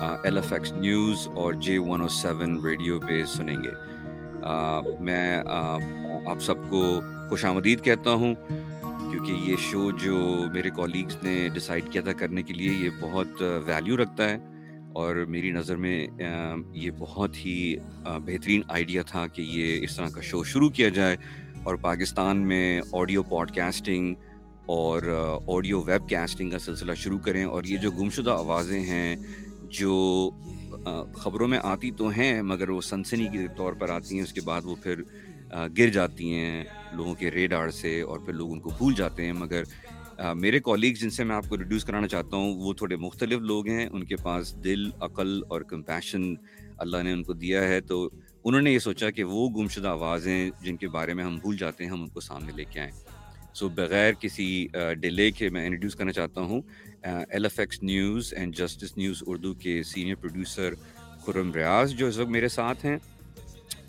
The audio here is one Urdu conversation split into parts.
ایل ایف ایکس نیوز اور J one O seven radio پہ سنیں گے۔ میں آپ سب کو خوش آمدید کہتا ہوں کیونکہ یہ شو جو میرے کالیگس نے ڈیسائیڈ کیا تھا کرنے کے لیے، یہ بہت ویلیو رکھتا ہے اور میری نظر میں یہ بہت ہی بہترین آئیڈیا تھا کہ یہ اس طرح کا شو شروع کیا جائے اور پاکستان میں آڈیو پوڈ کاسٹنگ اور آڈیو ویب کاسٹنگ کا سلسلہ شروع کریں اور یہ جو گمشدہ آوازیں ہیں جو خبروں میں آتی تو ہیں، مگر وہ سنسنی کے طور پر آتی ہیں، اس کے بعد وہ پھر گر جاتی ہیں لوگوں کے ریڈار سے اور پھر لوگ ان کو بھول جاتے ہیں، مگر میرے کالیگ جن سے میں آپ کو ریڈیوس کرانا چاہتا ہوں، وہ تھوڑے مختلف لوگ ہیں، ان کے پاس دل، عقل اور کمپیشن اللہ نے ان کو دیا ہے، تو انہوں نے یہ سوچا کہ وہ گمشدہ آوازیں جن کے بارے میں ہم بھول جاتے ہیں، ہم ان کو سامنے لے کے آئیں۔ سو بغیر کسی ڈیلے کے میں انٹروڈیوس کرنا چاہتا ہوں L F X news and justice news Urdu کے سینئر پروڈیوسر خرم ریاض جو اس وقت میرے ساتھ ہیں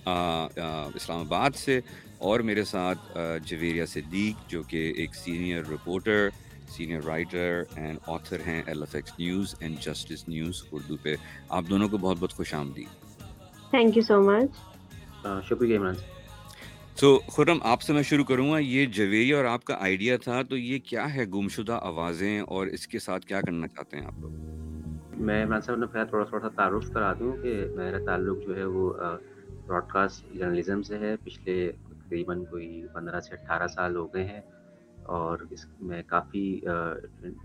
اسلام آباد سے اور میرے ساتھ جویریہ صدیق جو کہ ایک senior reporter senior writer and author ہیں L F X news and justice news Urdu پہ۔ آپ دونوں کو بہت بہت خوش آمدید۔ تھینک یو سو مچ شکریہ سو خرم، آپ سے میں شروع کروں گا، یہ جویری اور آپ کا آئیڈیا تھا، تو یہ کیا ہے گمشدہ آوازیں اور اس کے ساتھ کیا کرنا چاہتے ہیں آپ لوگ؟ میں عمران صاحب نے پہلے تھوڑا تھوڑا سا تعارف کرا دوں کہ میرا تعلق جو ہے وہ براڈ کاسٹ جرنلزم سے ہے۔ پچھلے تقریباً کوئی پندرہ سے اٹھارہ سال ہو گئے ہیں اور اس میں کافی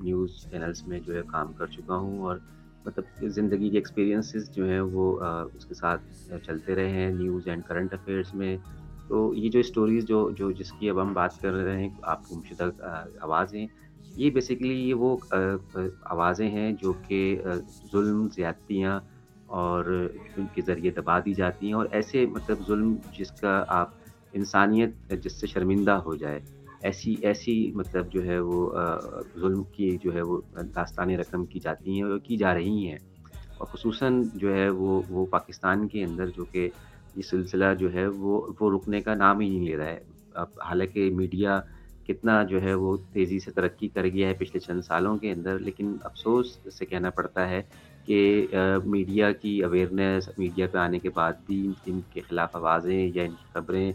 نیوز چینلس میں جو ہے کام کر چکا ہوں اور مطلب زندگی کے ایکسپیرینسز جو ہیں وہ اس کے ساتھ چلتے رہے ہیں۔ نیوز اینڈ کرنٹ افیئرس میں تو یہ جو اسٹوریز جو جو جس کی اب ہم بات کر رہے ہیں، آپ کو مشدہ آوازیں، یہ بیسیکلی یہ وہ آوازیں ہیں جو کہ ظلم، زیادتیاں اور ان کے ذریعے دبا دی جاتی ہیں اور ایسے مطلب ظلم جس کا آپ انسانیت جس سے شرمندہ ہو جائے، ایسی ایسی مطلب جو ہے وہ ظلم کی جو ہے وہ داستان رقم کی جاتی ہیں اور کی جا رہی ہیں اور خصوصاً جو ہے وہ وہ پاکستان کے اندر جو کہ یہ سلسلہ جو ہے وہ وہ رکنے کا نام ہی نہیں لے رہا ہے۔ اب حالانکہ میڈیا کتنا جو ہے وہ تیزی سے ترقی کر گیا ہے پچھلے چند سالوں کے اندر، لیکن افسوس سے کہنا پڑتا ہے کہ میڈیا کی اویئرنیس میڈیا پہ آنے کے بعد بھی ان کے خلاف آوازیں یا ان کی خبریں،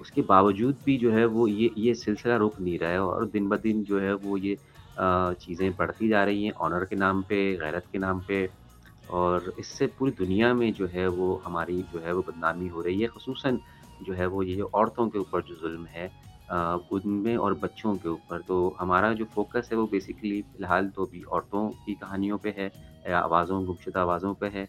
اس کے باوجود بھی جو ہے وہ یہ یہ سلسلہ رک نہیں رہا ہے اور دن بہ دن جو ہے وہ یہ چیزیں بڑھتی جا رہی ہیں۔ آنر کے نام پہ، غیرت کے نام پہ اور اس سے پوری دنیا میں جو ہے وہ ہماری جو ہے وہ بدنامی ہو رہی ہے، خصوصاً جو ہے وہ یہ عورتوں کے اوپر جو ظلم ہے ان میں اور بچوں کے اوپر۔ تو ہمارا جو فوکس ہے وہ بیسیکلی فی الحال تو بھی عورتوں کی کہانیوں پہ ہے یا آوازوں، گمشدہ آوازوں پہ ہے۔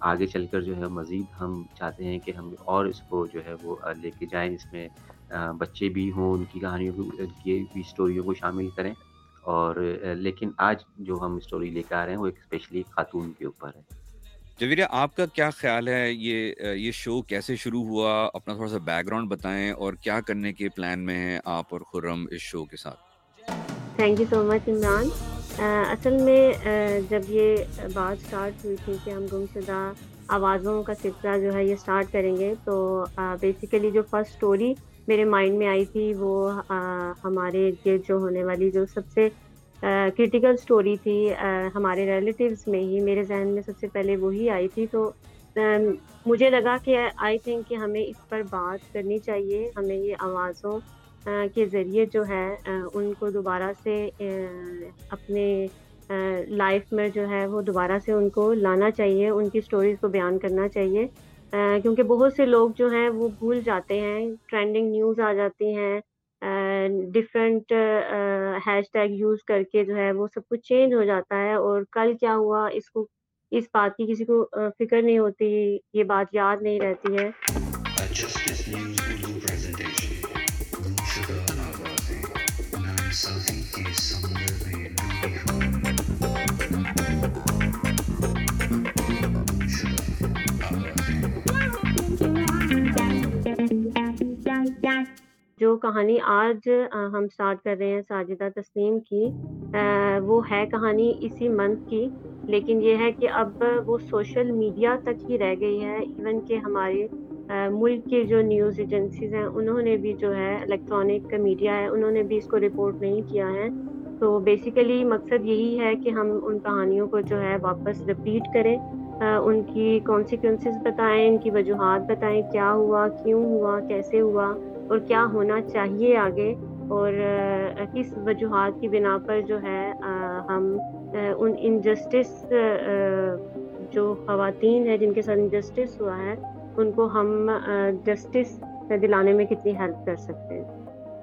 آگے چل کر جو ہے مزید ہم چاہتے ہیں کہ ہم اور اس کو جو ہے وہ لے کے جائیں۔ اس میں بچے بھی ہوں، ان کی کہانیوں کو، ان کی بھی اسٹوریوں کو شامل کریں۔ اور لیکن آج جو ہم اسٹوری لے کے آ رہے ہیں وہ ایک اسپیشلی خاتون کے اوپر ہے۔ جویرا آپ کا کیا خیال ہے؟ یہ یہ شو کیسے شروع ہوا؟ اپنا تھوڑا سا بیک گراؤنڈ بتائیں اور کیا کرنے کے پلان میں ہیں آپ اور خرم اس شو کے ساتھ؟ Thank you so much Imran اصل میں جب یہ بات اسٹارٹ ہوئی تھی کہ ہم گم شدہ آوازوں کا سلسلہ جو ہے یہ اسٹارٹ کریں گے تو بیسیکلی جو فرسٹ اسٹوری میرے مائنڈ میں آئی تھی وہ ہمارے ارد گرد جو ہونے والی جو سب سے کرٹیکل اسٹوری تھی ہمارے ریلیٹیوز میں ہی، میرے ذہن میں سب سے پہلے وہی آئی تھی۔ تو مجھے لگا کہ آئی تھنک کہ ہمیں اس پر بات کرنی چاہیے، ہمیں یہ آوازوں کے ذریعے جو ہے ان کو دوبارہ سے اپنے لائف میں جو ہے وہ دوبارہ سے ان کو لانا چاہیے، ان کی اسٹوریز کو بیان کرنا چاہیے۔ کیونکہ بہت سے لوگ جو ہیں وہ بھول جاتے ہیں ٹرینڈنگ نیوز آ جاتی ہیں ڈفرینٹ ہیش ٹیگ یوز کر کے جو ہے وہ سب کچھ چینج ہو جاتا ہے اور کل کیا ہوا، اس کو، اس بات کی کسی کو فکر نہیں ہوتی، یہ بات یاد نہیں رہتی ہے۔ جو کہانی آج ہم سٹارٹ کر رہے ہیں ساجدہ تسلیم کی وہ ہے کہانی اسی منتھ کی، لیکن یہ ہے کہ اب وہ سوشل میڈیا تک ہی رہ گئی ہے۔ ایون کہ ہمارے ملک کے جو نیوز ایجنسیز ہیں، انہوں نے بھی جو ہے الیکٹرانک میڈیا ہے، انہوں نے بھی اس کو رپورٹ نہیں کیا ہے۔ تو بیسیکلی مقصد یہی ہے کہ ہم ان کہانیوں کو جو ہے واپس رپیٹ کریں۔ ان کی کانسیکوینسز بتائیں، ان کی وجوہات بتائیں، کیا ہوا، کیوں ہوا، کیسے ہوا۔ اور کیا ہونا چاہیے آگے؟ اور کس وجوہات کی بنا پر جو ہے ہم ان انجسٹس جو خواتین ہیں جن کے ساتھ انجسٹس ہوا ہے، ان کو ہم جسٹس دلانے میں کتنی ہیلپ کر سکتے ہیں؟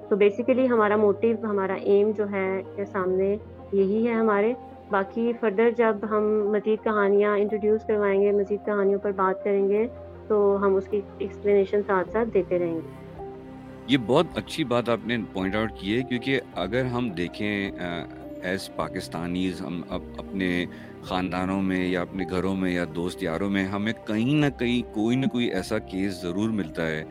تو بیسیکلی ہمارا موٹیو ہمارا ایم جو ہے سامنے یہی ہے ہمارے۔ باقی فردر جب ہم مزید کہانیاں انٹروڈیوس کروائیں گے، مزید کہانیوں پر بات کریں گے، تو ہم اس کی ایکسپلینیشن ساتھ ساتھ دیتے رہیں گے۔ یہ بہت اچھی بات آپ نے پوائنٹ آؤٹ کی ہے کیونکہ اگر ہم دیکھیں ایز پاکستانیز، ہم اپنے خاندانوں میں یا اپنے گھروں میں یا دوست یاروں میں ہمیں کہیں نہ کہیں کوئی نہ کوئی ایسا کیس ضرور ملتا ہے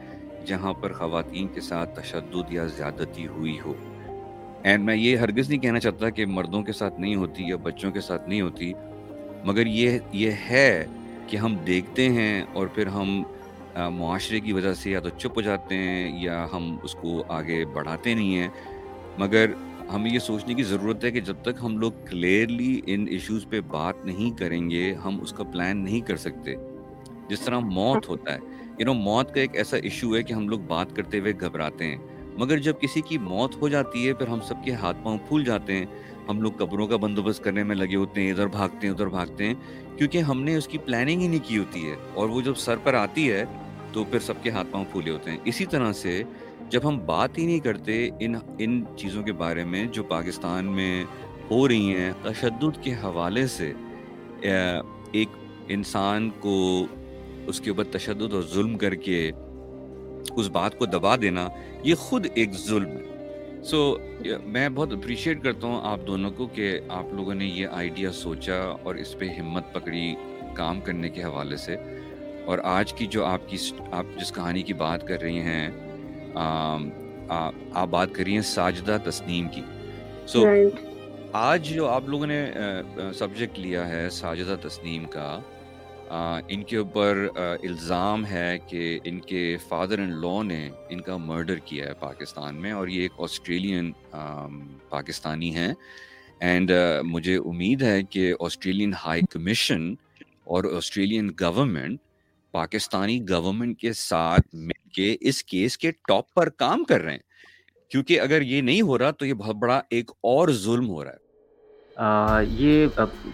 جہاں پر خواتین کے ساتھ تشدد یا زیادتی ہوئی ہو۔ اینڈ میں یہ ہرگز نہیں کہنا چاہتا کہ مردوں کے ساتھ نہیں ہوتی یا بچوں کے ساتھ نہیں ہوتی، مگر یہ یہ ہے کہ ہم دیکھتے ہیں اور پھر ہم معاشرے کی وجہ سے یا تو چپ ہو جاتے ہیں یا ہم اس کو آگے بڑھاتے نہیں ہیں۔ مگر ہمیں یہ سوچنے کی ضرورت ہے کہ جب تک ہم لوگ کلیئرلی ان ایشوز پہ بات نہیں کریں گے، ہم اس کا پلان نہیں کر سکتے۔ جس طرح موت ہوتا ہے۔ یو نو موت کا ایک ایسا ایشو ہے کہ ہم لوگ بات کرتے ہوئے گھبراتے ہیں۔ مگر جب کسی کی موت ہو جاتی ہے، پھر ہم سب کے ہاتھ پاؤں پھول جاتے ہیں۔ ہم لوگ قبروں کا بندوبست کرنے میں لگے ہوتے ہیں، ادھر بھاگتے ہیں، ادھر بھاگتے ہیں۔ کیونکہ ہم نے اس کی پلاننگ ہی نہیں کی ہوتی ہے اور وہ جب سر پر آتی ہے تو پھر سب کے ہاتھ پاؤں پھولے ہوتے ہیں۔ اسی طرح سے جب ہم بات ہی نہیں کرتے ان ان چیزوں کے بارے میں جو پاکستان میں ہو رہی ہیں تشدد کے حوالے سے ایک انسان کو اس کے اوپر تشدد اور ظلم کر کے اس بات کو دبا دینا، یہ خود ایک ظلم ہے۔ سو so, میں بہت اپریشیٹ کرتا ہوں آپ دونوں کو کہ آپ لوگوں نے یہ آئیڈیا سوچا اور اس پہ ہمت پکڑی کام کرنے کے حوالے سے۔ اور آج کی جو آپ کی آپ جس کہانی کی بات کر رہی ہیں آپ بات کر رہی ہیں ساجدہ تسنیم کی۔ سو so, آج جو آپ لوگوں نے سبجیکٹ لیا ہے ساجدہ تسنیم کا ان کے اوپر الزام ہے کہ ان کے فادر ان لا نے ان کا مرڈر کیا ہے پاکستان میں اور یہ ایک آسٹریلین پاکستانی ہیں۔ اینڈ مجھے امید ہے کہ آسٹریلین ہائی کمیشن اور آسٹریلین گورنمنٹ پاکستانی گورنمنٹ کے ساتھ مل کے اس کیس کے ٹاپ پر کام کر رہے ہیں۔ کیونکہ اگر یہ نہیں ہو رہا تو یہ بہت بڑا ایک اور ظلم ہو رہا ہے۔ یہ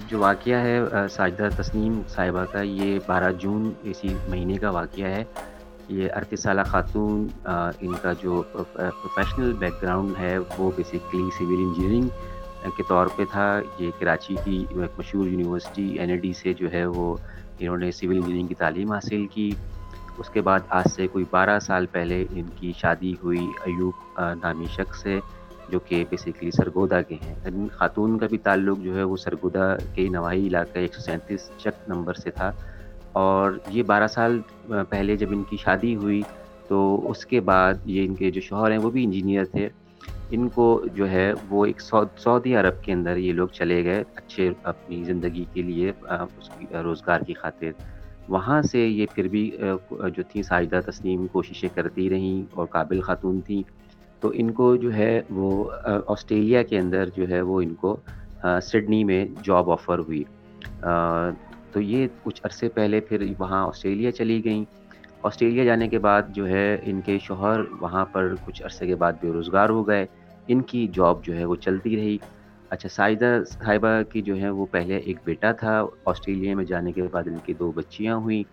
جو واقعہ ہے ساجدہ تسنیم صاحبہ کا، یہ بارہ جون اسی مہینے کا واقعہ ہے۔ یہ اڑتیس سالہ خاتون ان کا جو پروفیشنل بیک گراؤنڈ ہے، وہ بیسکلی سول انجینئرنگ کے طور پہ تھا۔ یہ کراچی کی ایک مشہور یونیورسٹی این اے ڈی سے جو ہے، وہ انہوں نے سول انجینئرنگ کی تعلیم حاصل کی۔ اس کے بعد آج سے کوئی بارہ سال پہلے ان کی شادی ہوئی ایوب نامی شخص سے۔ جو کہ بیسکلی سرگودا کے ہیں۔ ان خاتون کا بھی تعلق جو ہے وہ سرگودا کے نواحی علاقہ ایک سو سینتیس چک نمبر سے تھا۔ اور یہ بارہ سال پہلے جب ان کی شادی ہوئی تو اس کے بعد یہ ان کے جو شوہر ہیں وہ بھی انجینئر تھے۔ ان کو جو ہے وہ ایک سعودی عرب کے اندر یہ لوگ چلے گئے اچھے اپنی زندگی کے لیے اس کی روزگار کی خاطر۔ وہاں سے یہ پھر بھی جو تھیں ساجدہ تسلیم کوششیں کرتی رہیں اور قابل خاتون تھیں۔ تو ان کو جو ہے وہ آسٹریلیا کے اندر جو ہے وہ ان کو سڈنی میں جاب آفر ہوئی۔ تو یہ کچھ عرصے پہلے پھر وہاں آسٹریلیا چلی گئیں۔ آسٹریلیا جانے کے بعد جو ہے ان کے شوہر وہاں پر کچھ عرصے کے بعد بے روزگار ہو گئے۔ ان کی جاب جو ہے وہ چلتی رہی۔ اچھا سائدہ، صاحبہ کی جو ہے وہ پہلے ایک بیٹا تھا۔ آسٹریلیا میں جانے کے بعد ان کی دو بچیاں ہوئیں۔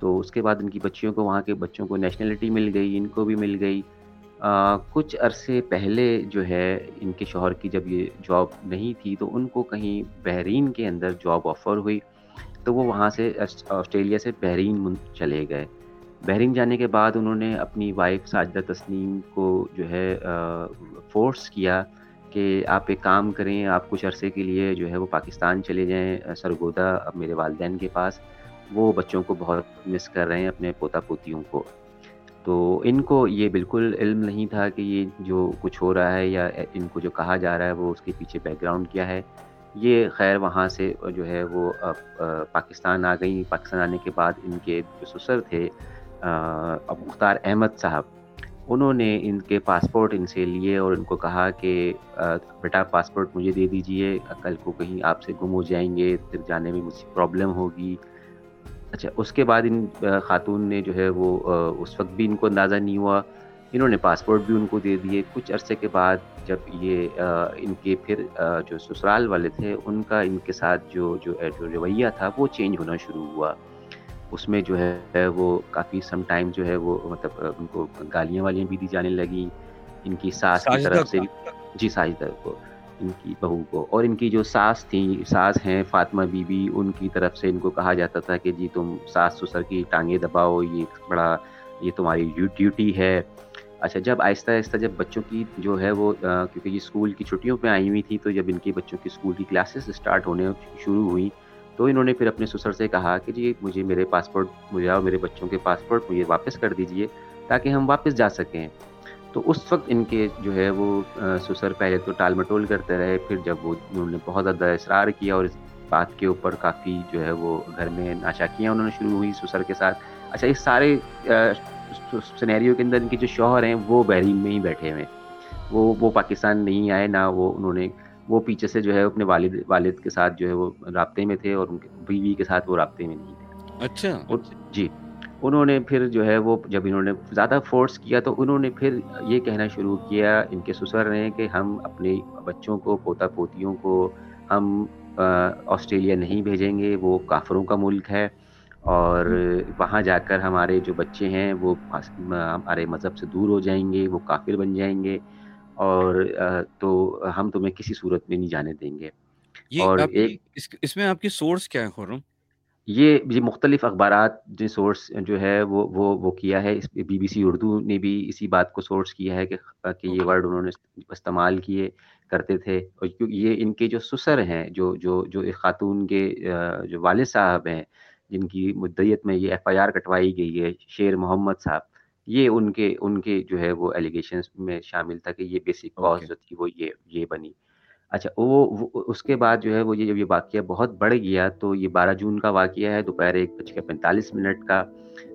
تو اس کے بعد ان کی بچیوں کو، وہاں کے بچوں کو نیشنلٹی مل گئی، ان کو بھی مل گئی۔ کچھ عرصے پہلے جو ہے ان کے شوہر کی جب یہ جاب نہیں تھی تو ان کو کہیں بحرین کے اندر جاب آفر ہوئی تو وہ وہاں سے آسٹریلیا سے بحرین چلے گئے۔ بحرین جانے کے بعد انہوں نے اپنی وائف ساجدہ تسنیم کو جو ہے فورس کیا کہ آپ ایک کام کریں، آپ کچھ عرصے کے لیے جو ہے وہ پاکستان چلے جائیں، سرگودا میرے والدین کے پاس۔ وہ بچوں کو بہت مس کر رہے ہیں اپنے پوتا پوتیوں کو۔ تو ان کو یہ بالکل علم نہیں تھا کہ یہ جو کچھ ہو رہا ہے یا ان کو جو کہا جا رہا ہے وہ اس کے پیچھے بیک گراؤنڈ کیا ہے۔ یہ خیر وہاں سے جو ہے وہ پاکستان آ گئیں۔ پاکستان آنے کے بعد ان کے جو سسر تھے مختار احمد صاحب، انہوں نے ان کے پاسپورٹ ان سے لیے اور ان کو کہا کہ بیٹا پاسپورٹ مجھے دے دیجیے، کل کو کہیں آپ سے گم ہو جائیں گے، پھر جانے میں مجھ سے پرابلم ہوگی۔ اچھا اس کے بعد ان خاتون نے جو ہے وہ اس وقت بھی ان کو اندازہ نہیں ہوا انہوں نے پاسپورٹ بھی ان کو دے دیے۔ کچھ عرصے کے بعد جب یہ ان کے پھر جو سسرال والے تھے ان کا ان کے ساتھ جو جو رویہ تھا وہ چینج ہونا شروع ہوا۔ اس میں جو ہے وہ کافی سم ٹائم جو ہے وہ مطلب ان کو گالیاں والیاں بھی دی جانے لگیں۔ ان کی ساس کی طرف سے جی ساجدہ کو۔ ان کی بہو کو۔ اور ان کی جو ساس تھیں ساس ہیں فاطمہ بی بی ان کی طرف سے ان کو کہا جاتا تھا کہ جی تم ساس سسر کی ٹانگیں دباؤ، یہ بڑا، یہ تمہاری ڈیوٹی ہے۔ اچھا جب آہستہ آہستہ جب بچوں کی جو ہے وہ کیونکہ یہ اسکول کی چھٹیوں پہ آئی ہوئی تھی، تو جب ان کے بچوں کی اسکول کی کلاسز اسٹارٹ ہونے شروع ہوئیں، تو انہوں نے پھر اپنے سسر سے کہا کہ جی مجھے میرے پاسپورٹ، مجھے اور میرے بچوں کے پاسپورٹ، مجھے واپس کر دیجیے تاکہ ہم واپس جا سکیں۔ تو اس وقت ان کے جو ہے وہ سسر پہلے تو ٹال مٹول کرتے رہے پھر جب وہ انہوں نے بہت زیادہ اصرار کیا اور اس بات کے اوپر کافی جو ہے وہ گھر میں ناشاکیاں انہوں نے شروع ہوئی سسر کے ساتھ۔ اچھا اس سارے سنیریو کے اندر ان کے جو شوہر ہیں وہ بحرین میں ہی بیٹھے ہوئے۔ وہ وہ پاکستان نہیں آئے نہ وہ انہوں نے وہ پیچھے سے جو ہے اپنے والد والد کے ساتھ جو ہے وہ رابطے میں تھے اور ان کے بیوی کے ساتھ وہ رابطے میں نہیں تھے۔ اچھا۔ جی۔ انہوں نے پھر جو ہے وہ جب انہوں نے زیادہ فورس کیا تو انہوں نے پھر یہ کہنا شروع کیا ان کے سسر نے کہ ہم اپنے بچوں کو پوتا پوتیوں کو ہم آسٹریلیا نہیں بھیجیں گے وہ کافروں کا ملک ہے اور وہاں جا کر ہمارے جو بچے ہیں وہ ہمارے مذہب سے دور ہو جائیں گے وہ کافر بن جائیں گے اور تو ہم تمہیں کسی صورت میں نہیں جانے دیں گے اور ایک اس میں آپ کی سورس کیا ہے خورم یہ یہ مختلف اخبارات جو سورس جو ہے وہ وہ وہ کیا ہے۔ اس بی بی سی اردو نے بھی اسی بات کو سورس کیا ہے کہ کہ یہ ورڈ انہوں نے استعمال کیے کرتے تھے۔ اور یہ ان کے جو سسر ہیں جو جو جو ایک خاتون کے جو والد صاحب ہیں جن کی مدعیت میں یہ ایف آئی آر کٹوائی گئی ہے شیر محمد صاحب یہ ان کے ان کے جو ہے وہ ایلیگیشنس میں شامل تھا کہ یہ بیسک کاز جو تھی وہ یہ یہ بنی۔ اچھا وہ اس کے بعد جو ہے وہ یہ جب یہ واقعہ بہت بڑھ گیا تو یہ بارہ جون کا واقعہ ہے دوپہر ایک بج کے پینتالیس منٹ کا۔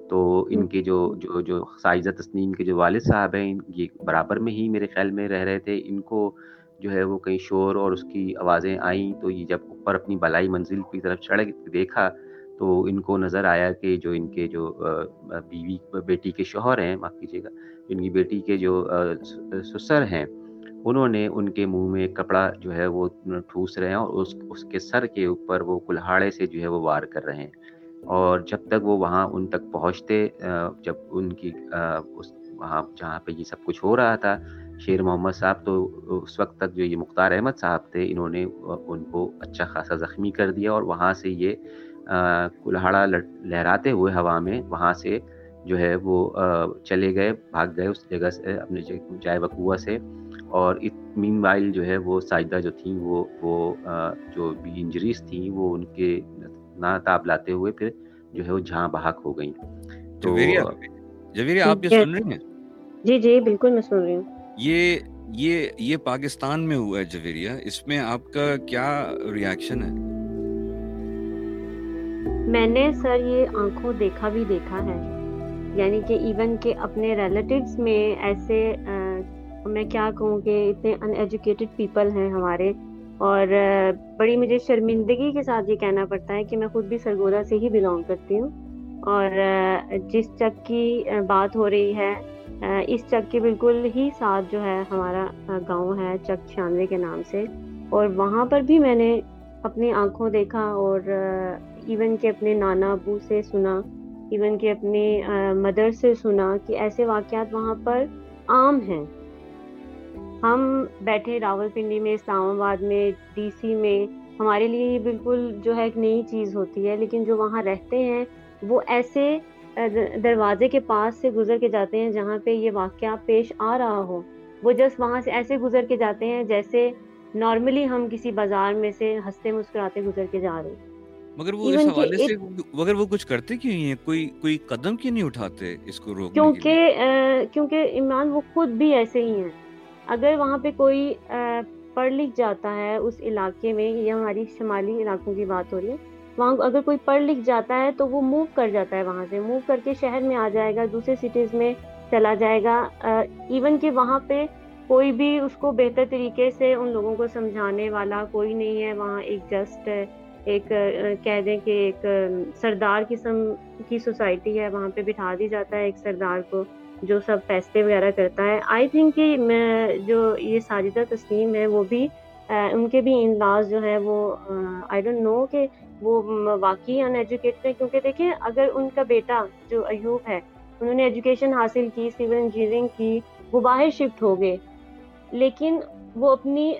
تو ان کے جو جو جو سائزہ تسنیم کے جو والد صاحب ہیں یہ برابر میں ہی میرے خیال میں رہ رہے تھے۔ ان کو جو ہے وہ کہیں شور اور اس کی آوازیں آئیں تو یہ جب اوپر اپنی بلائی منزل کی طرف چڑھ دیکھا تو ان کو نظر آیا کہ جو ان کے جو بیوی بیٹی کے شوہر ہیں معاف کیجیے گا ان کی بیٹی کے جو سسر ہیں۔ انہوں نے ان کے منہ میں کپڑا جو ہے وہ ٹھوس رہے ہیں اور اس اس کے سر کے اوپر وہ کلہاڑے سے جو ہے وہ وار کر رہے ہیں۔ اور جب تک وہ وہاں ان تک پہنچتے جب ان کی اس وہاں جہاں پہ یہ سب کچھ ہو رہا تھا، شیر محمد صاحب تو اس وقت تک جو یہ مختار احمد صاحب تھے، انہوں نے ان کو اچھا خاصا زخمی کر دیا اور وہاں سے یہ کلہاڑا لہراتے ہوئے ہوا میں وہاں سے جو ہے وہ چلے گئے، بھاگ گئے اس جگہ سے، اپنے جائے وقوع سے۔ اور مین وائل جو ہے وہ ساجدہ جو تھیں وہ وہ جو بھی انجریز تھیں وہ ان کے نا تاب لاتے ہوئے پھر جو ہے وہ جہاں بحق ہو گئیں۔ تو جویری آپ یہ سن رہے ہیں؟ جی جی بالکل میں سن رہی ہوں۔ یہ یہ یہ پاکستان میں ہوا ہے جویریا اس میں آپ کا کیا ریاکشن ہے؟ میں نے سر یہ آنکھوں دیکھا بھی دیکھا ہے یعنی کہ ایون کہ اپنے ریلیٹیوز میں ایسے میں کیا کہوں کہ اتنے ان ایجوکیٹڈ پیپل ہیں ہمارے اور بڑی مجھے شرمندگی کے ساتھ یہ کہنا پڑتا ہے کہ میں خود بھی سرگودا سے ہی بلانگ کرتی ہوں اور جس چک کی بات ہو رہی ہے اس چک کے بالکل ہی ساتھ جو ہے ہمارا گاؤں ہے چک چھیانوے کے نام سے اور وہاں پر بھی میں نے اپنی آنکھوں دیکھا اور ایون کہ اپنے نانا ابو سے سنا ایون کہ اپنے مدر سے سنا کہ ایسے واقعات وہاں پر عام ہیں ہم بیٹھے راول پنڈی میں اسلام آباد میں ڈی سی میں۔ ہمارے لیے یہ بالکل جو ہے ایک نئی چیز ہوتی ہے لیکن جو وہاں رہتے ہیں وہ ایسے دروازے کے پاس سے گزر کے جاتے ہیں جہاں پہ یہ واقعہ پیش آ رہا ہو۔ وہ جس وہاں سے ایسے گزر کے جاتے ہیں جیسے نارملی ہم کسی بازار میں سے ہنستے مسکراتے گزر کے جا رہے مگر وہ اس حوالے سے مگر وہ کچھ کرتے کیوں ہیں؟ کوئی کوئی قدم کیوں نہیں اٹھاتے اس کو روکنے کیونکہ کیونکہ عمران وہ خود بھی ایسے ہی ہیں۔ اگر وہاں پہ کوئی پڑھ لکھ جاتا ہے اس علاقے میں، یہ ہماری شمالی علاقوں کی بات ہو رہی ہے، وہاں اگر کوئی پڑھ لکھ جاتا ہے تو وہ موو کر جاتا ہے وہاں سے۔ موو کر کے شہر میں آ جائے گا، دوسرے سٹیز میں چلا جائے گا۔ ایون کہ وہاں پہ کوئی بھی اس کو بہتر طریقے سے ان لوگوں کو سمجھانے والا کوئی نہیں ہے۔ وہاں ایک جسٹ ایک کہہ دیں کہ ایک سردار قسم کی سوسائٹی ہے۔ وہاں پہ بٹھا دی جاتا ہے ایک سردار کو۔ جو سب فیصلے وغیرہ کرتا ہے۔ آئی تھنک کہ میں جو یہ ساجدہ تسلیم ہے وہ بھی ان کے بھی ان لاز جو ہے وہ آئی ڈونٹ نو کہ وہ واقعی ان ایجوکیٹڈ ہے کیونکہ دیکھیں، اگر ان کا بیٹا جو ایوب ہے، انہوں نے ایجوکیشن حاصل کی سول انجینئرنگ کی، وہ باہر شفٹ ہو گئے۔ لیکن وہ اپنی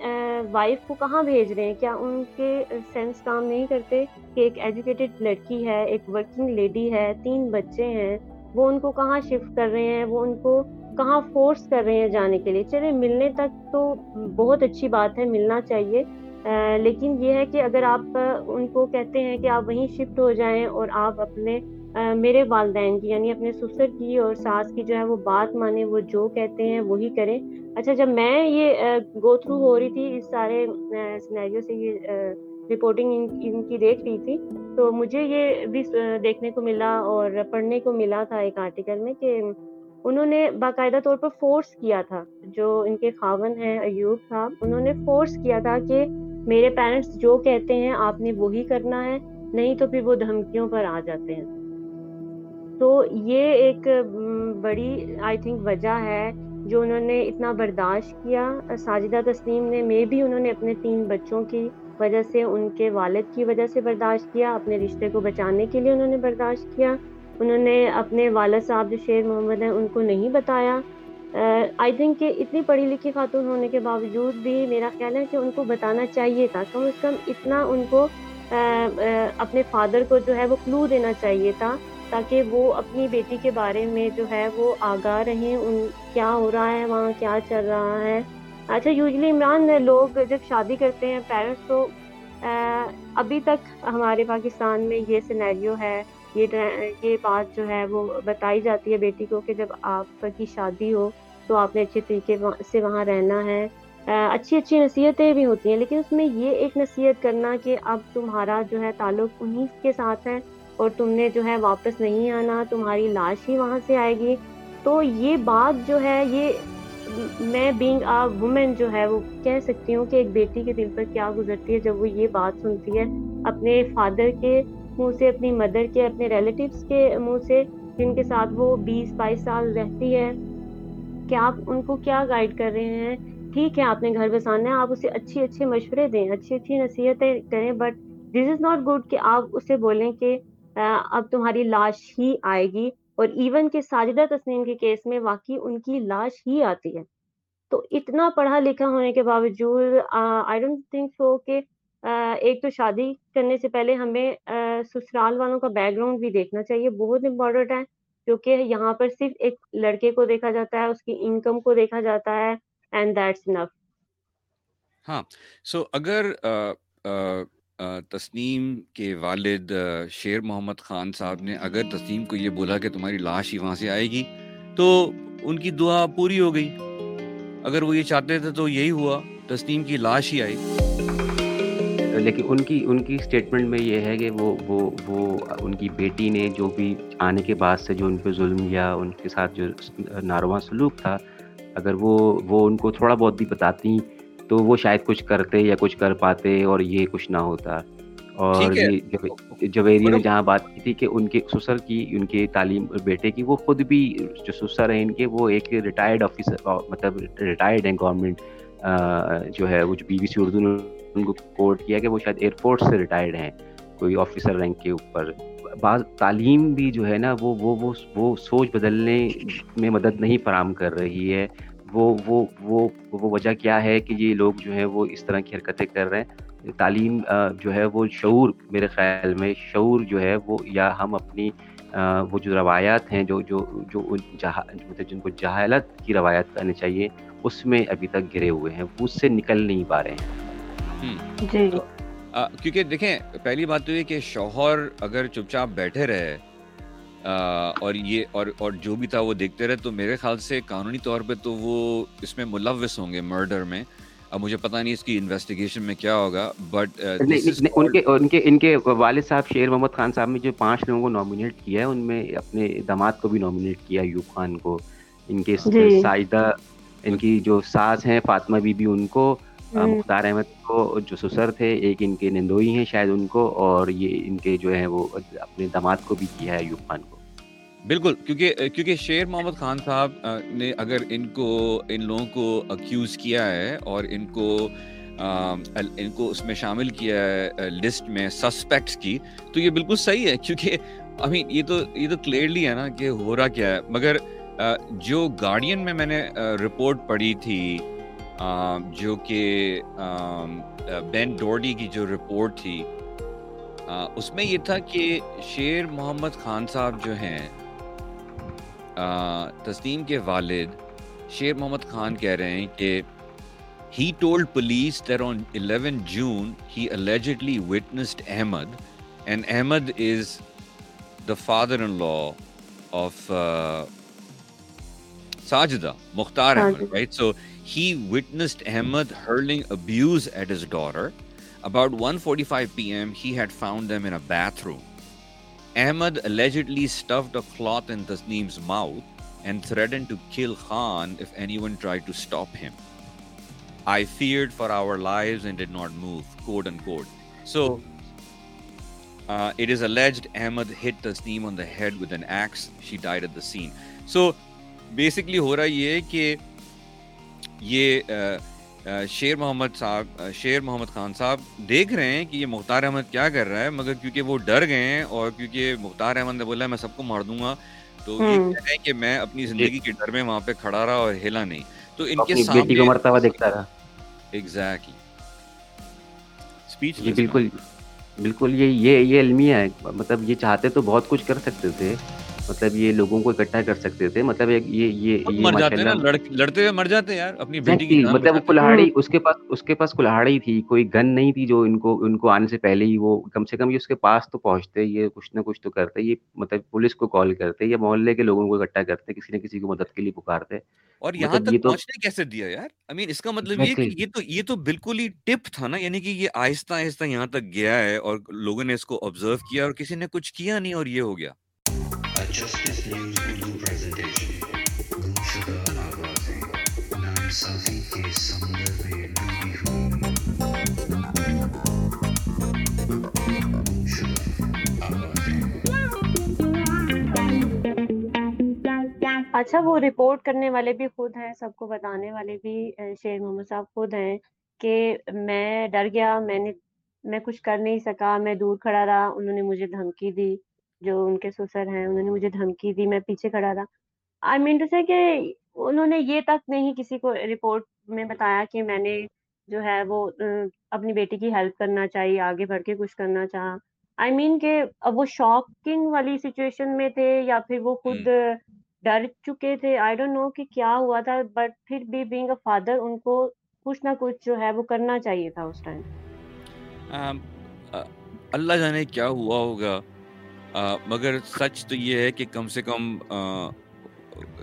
وائف کو کہاں بھیج رہے ہیں؟ کیا ان کے سینس کام نہیں کرتے کہ ایک ایجوکیٹڈ لڑکی ہے، ایک ورکنگ لیڈی ہے، تین بچے ہیں؟ وہ ان کو کہاں شفٹ کر رہے ہیں، وہ ان کو کہاں فورس کر رہے ہیں جانے کے لیے۔ چلے، ملنے تک تو بہت اچھی بات ہے، ملنا چاہیے۔ لیکن یہ ہے کہ اگر آپ ان کو کہتے ہیں کہ آپ وہیں شفٹ ہو جائیں اور آپ اپنے میرے والدین کی یعنی اپنے سسر کی اور ساس کی جو ہے وہ بات مانیں، وہ جو کہتے ہیں وہی کریں۔ اچھا جب میں یہ گو تھرو ہو رہی تھی اس سارے سنیریو سے، یہ رپورٹنگ ان کی دیکھ رہی تھی۔ تو مجھے یہ بھی دیکھنے کو ملا اور پڑھنے کو ملا تھا ایک آرٹیکل میں کہ انہوں نے باقاعدہ طور پر فورس کیا تھا۔ جو ان کے خاون ہیں، ایوب صاحب، انہوں نے فورس کیا تھا کہ میرے پیرنٹس جو کہتے ہیں، آپ نے وہی کرنا ہے، نہیں تو پھر وہ دھمکیوں پر آ جاتے ہیں۔ تو یہ ایک بڑی آئی تھنک وجہ ہے جو انہوں نے اتنا برداشت کیا۔ ساجدہ تسلیم نے، میں بھی انہوں نے اپنے تین بچوں کی وجہ سے ان کے والد کی وجہ سے برداشت کیا، اپنے رشتے کو بچانے کے لیے انہوں نے برداشت کیا۔ انہوں نے اپنے والد صاحب جو شیر محمد ہیں، ان کو نہیں بتایا۔ آئی تھنک کہ اتنی پڑھی لکھی خاتون ہونے کے باوجود بھی میرا خیال ہے کہ ان کو بتانا چاہیے تھا۔ کم از کم اتنا ان کو اپنے فادر کو جو ہے وہ کلو دینا چاہیے تھا تاکہ وہ اپنی بیٹی کے بارے میں جو ہے وہ آگاہ رہیں، ان کیا ہو رہا ہے، وہاں کیا چل رہا ہے۔ اچھا یوزلی عمران، لوگ جب شادی کرتے ہیں پیرنٹس تو ابھی تک ہمارے پاکستان میں یہ سینیریو ہے، یہ یہ بات جو ہے وہ بتائی جاتی ہے بیٹی کو کہ جب آپ کی شادی ہو تو آپ نے اچھے طریقے سے وہاں رہنا ہے۔ اچھی اچھی نصیحتیں بھی ہوتی ہیں، لیکن اس میں یہ ایک نصیحت کرنا کہ اب تمہارا جو ہے تعلق انہیں کے ساتھ ہے اور تم نے جو ہے واپس نہیں آنا، تمہاری لاش ہی وہاں سے آئے گی۔ تو یہ بات جو ہے، یہ میں بینگ آ وومن جو ہے وہ کہہ سکتی ہوں کہ ایک بیٹی کے دل پر کیا گزرتی ہے جب وہ یہ بات سنتی ہے۔ اپنے فادر کے منہ سے، اپنی مدر کے، اپنے ریلیٹیوس کے منہ سے جن کے ساتھ وہ بیس، بائیس سال رہتی ہے۔ کہ آپ ان کو کیا گائیڈ کر رہے ہیں؟ ٹھیک ہے، آپ نے گھر بسانا ہے، آپ اسے اچھی اچھے مشورے دیں، اچھی اچھی نصیحتیں کریں but this is not good کہ آپ اسے بولیں کہ اب تمہاری لاش ہی آئے گی۔ اور ایون کہ ساجدہ تسنیم کے کیس میں واقعی ان کی لاش ہی آتی ہے۔ تو اتنا پڑھا لکھا ہونے کے باوجود آئی ڈونٹ تھنک سو کہ ایک تو شادی کرنے سے پہلے ہمیں سسرال والوں کا بیک گراؤنڈ بھی دیکھنا چاہیے۔ بہت امپورٹنٹ ہے کیونکہ یہاں پر صرف ایک لڑکے کو دیکھا جاتا ہے اس کی انکم کو دیکھا جاتا ہے اینڈ دیٹس انف ہاں سو اگر uh, تسنیم کے والد شیر محمد خان صاحب نے اگر تسنیم کو یہ بولا کہ تمہاری لاش ہی وہاں سے آئے گی، تو ان کی دعا پوری ہو گئی۔ اگر وہ یہ چاہتے تھے تو یہی ہوا، تسنیم کی لاش ہی آئی۔ لیکن ان کی ان کی اسٹیٹمنٹ میں یہ ہے کہ وہ وہ وہ ان کی بیٹی نے جو بھی آنے کے بعد سے جو ان پہ ظلم یا ان کے ساتھ جو نارواں سلوک تھا، اگر وہ وہ ان کو تھوڑا بہت بھی بتاتی تو وہ شاید کچھ کرتے یا کچھ کر پاتے اور یہ کچھ نہ ہوتا۔ اور جویری نے جہاں بات کی تھی کہ ان کے سسر کی ان کے تعلیم بیٹے کی وہ خود بھی جو سسر ہیں ان کے وہ ایک ریٹائرڈ آفیسر مطلب ریٹائرڈ ہیں گورنمنٹ جو ہے وہ جو بی بی سی اردو نے ان کو کوٹ کیا کہ وہ شاید ایئر فورس سے ریٹائرڈ ہیں کوئی آفیسر رینک کے اوپر۔ بعض تعلیم بھی جو ہے نا وہ وہ وہ سوچ بدلنے میں مدد نہیں فراہم کر رہی ہے۔ وہ وہ وہ وہ وجہ کیا ہے کہ یہ لوگ جو ہے وہ اس طرح کی حرکتیں کر رہے ہیں؟ تعلیم جو ہے وہ شعور میرے خیال میں شعور جو ہے وہ یا ہم اپنی وہ جو روایات ہیں جو جو جو مطلب جن کو جہالت کی روایت کرنی چاہیے اس میں ابھی تک گرے ہوئے ہیں وہ اس سے نکل نہیں پا رہے ہیں۔ جی۔ کیونکہ دیکھیں پہلی بات تو یہ کہ شوہر اگر چپ چاپ بیٹھے رہے اور یہ اور اور جو بھی تھا وہ دیکھتے رہے تو میرے خیال سے قانونی طور پہ تو وہ اس میں ملوث ہوں گے مرڈر میں اب مجھے پتہ نہیں اس کی انویسٹیگیشن میں کیا ہوگا بٹ ان کے ان کے ان کے والد صاحب شیر محمد خان صاحب نے جو پانچ لوگوں کو نامینیٹ کیا ہے ان میں اپنے داماد کو بھی نامینیٹ کیا ایوب خان کو ان کے جی۔ ساجدہ ان کی جو ساس ہیں فاطمہ بی بی ان کو مختار احمد کو جو سسر تھے ایک ان کے نندوئی ہیں شاید ان کو اور یہ ان کے جو ہے وہ اپنے داماد کو بھی کیا ہے ایوب خان کو۔ بالکل کیونکہ کیونکہ شیر محمد خان صاحب نے اگر ان کو ان لوگوں کو اکیوز کیا ہے اور ان کو ان کو اس میں شامل کیا ہے لسٹ میں سسپیکٹس کی تو یہ بالکل صحیح ہے کیونکہ ابھی یہ تو یہ تو کلیئرلی ہے نا کہ ہو رہا کیا ہے۔ مگر جو گارڈین میں میں نے رپورٹ پڑھی تھی جو کہ بین ڈورڈی کی جو رپورٹ تھی اس میں یہ تھا کہ شیر محمد خان صاحب جو ہیں تسلیم کے والد شیر محمد خان کہہ رہے ہیں کہ he told police there on eleven June he allegedly witnessed Ahmed and Ahmed is the father in law of Sajida Mukhtar Ahmed right so he witnessed Ahmed hurling abuse at his daughter about one forty five P M he had found them in bathroom Ahmed allegedly stuffed a cloth in Tasneem's mouth and threatened to kill Khan if anyone tried to stop him. I feared for our lives and did not move, quote unquote. So, uh, it is alleged Ahmed hit Tasneem on the head with an axe. She died at the scene. So, basically, ہو رہا یہ کہ یہ شیر محمد صاحب شیر محمد خان صاحب دیکھ رہے ہیں کہ یہ مختار احمد کیا کر رہا ہے مگر کیونکہ وہ ڈر گئے ہیں اور کیونکہ مختار احمد نے بولا میں سب کو مار دوں گا تو یہ کہہ رہے ہیں کہ میں اپنی زندگی کے ڈر میں وہاں پہ کھڑا رہا اور ہلا نہیں۔ تو ان کے سامنے مرتا ہوا دیکھتا رہا۔ ایگزیکٹلی اسپیچ بالکل بالکل یہ یہ یہ المیہ ہے۔ مطلب یہ چاہتے تو بہت کچھ کر سکتے تھے۔ مطلب یہ لوگوں کو اکٹھا کر سکتے تھے مطلب یہ یہ مر جاتے نا لڑتے ہوئے مر جاتے یار اپنی بیٹی کی مطلب کلہاڑی اس کے پاس اس کے پاس کلہاڑی تھی کوئی گن نہیں تھی جو ان کو ان کو آنے سے پہلے ہی وہ کم سے کم یہ اس کے پاس تو پہنچتے یہ کچھ نہ کچھ تو کرتے یہ مطلب پولیس کو کال کرتے یا محلے کے لوگوں کو اکٹھا کرتے کسی نہ کسی کو مدد کے لیے پکارتے۔ اور یہاں تک پہنچنے کیسے دیا یار؟ آئی مین اس کا مطلب یہ کہ یہ تو یہ تو بالکل ہی ٹپ تھا نا یعنی کہ یہ آہستہ آہستہ یہاں تک گیا ہے اور لوگوں نے اس کو آبزرو کیا اور کسی نے کچھ کیا نہیں اور یہ ہو گیا۔ جسٹس نیوز اردو پریزنٹیشن گمشدہ آوازیں نانصافی کے سمندر میں ڈوبی ہوئی اچھا وہ رپورٹ کرنے والے بھی خود ہیں سب کو بتانے والے بھی شیر محمد صاحب خود ہیں کہ میں ڈر گیا میں نے میں کچھ کر نہیں سکا میں دور کھڑا رہا انہوں نے مجھے دھمکی دی جو ان کے سسر ہیں انہوں نے مجھے دھمکی دی میں پیچھے کھڑا تھا۔ آئی مین ٹو سے کہ انہوں نے یہ تک نہیں کسی کو رپورٹ میں بتایا کہ میں نے جو ہے وہ اپنی بیٹی کی ہیلپ کرنا چاہیے آگے بڑھ کے کچھ کرنا چاہا۔ آئی مین کہ اب وہ شاکنگ والی سچویشن میں تھے یا پھر وہ خود ڈر چکے تھے۔ آئی ڈونٹ نو کہ کیا ہوا تھا بٹ پھر بھی بینگ اے فادر ان کو کچھ نہ کچھ جو ہے وہ کرنا چاہیے تھا اس ٹائم اللہ جانے کیا ہوا ہوگا۔ مگر سچ تو یہ ہے کہ کم سے کم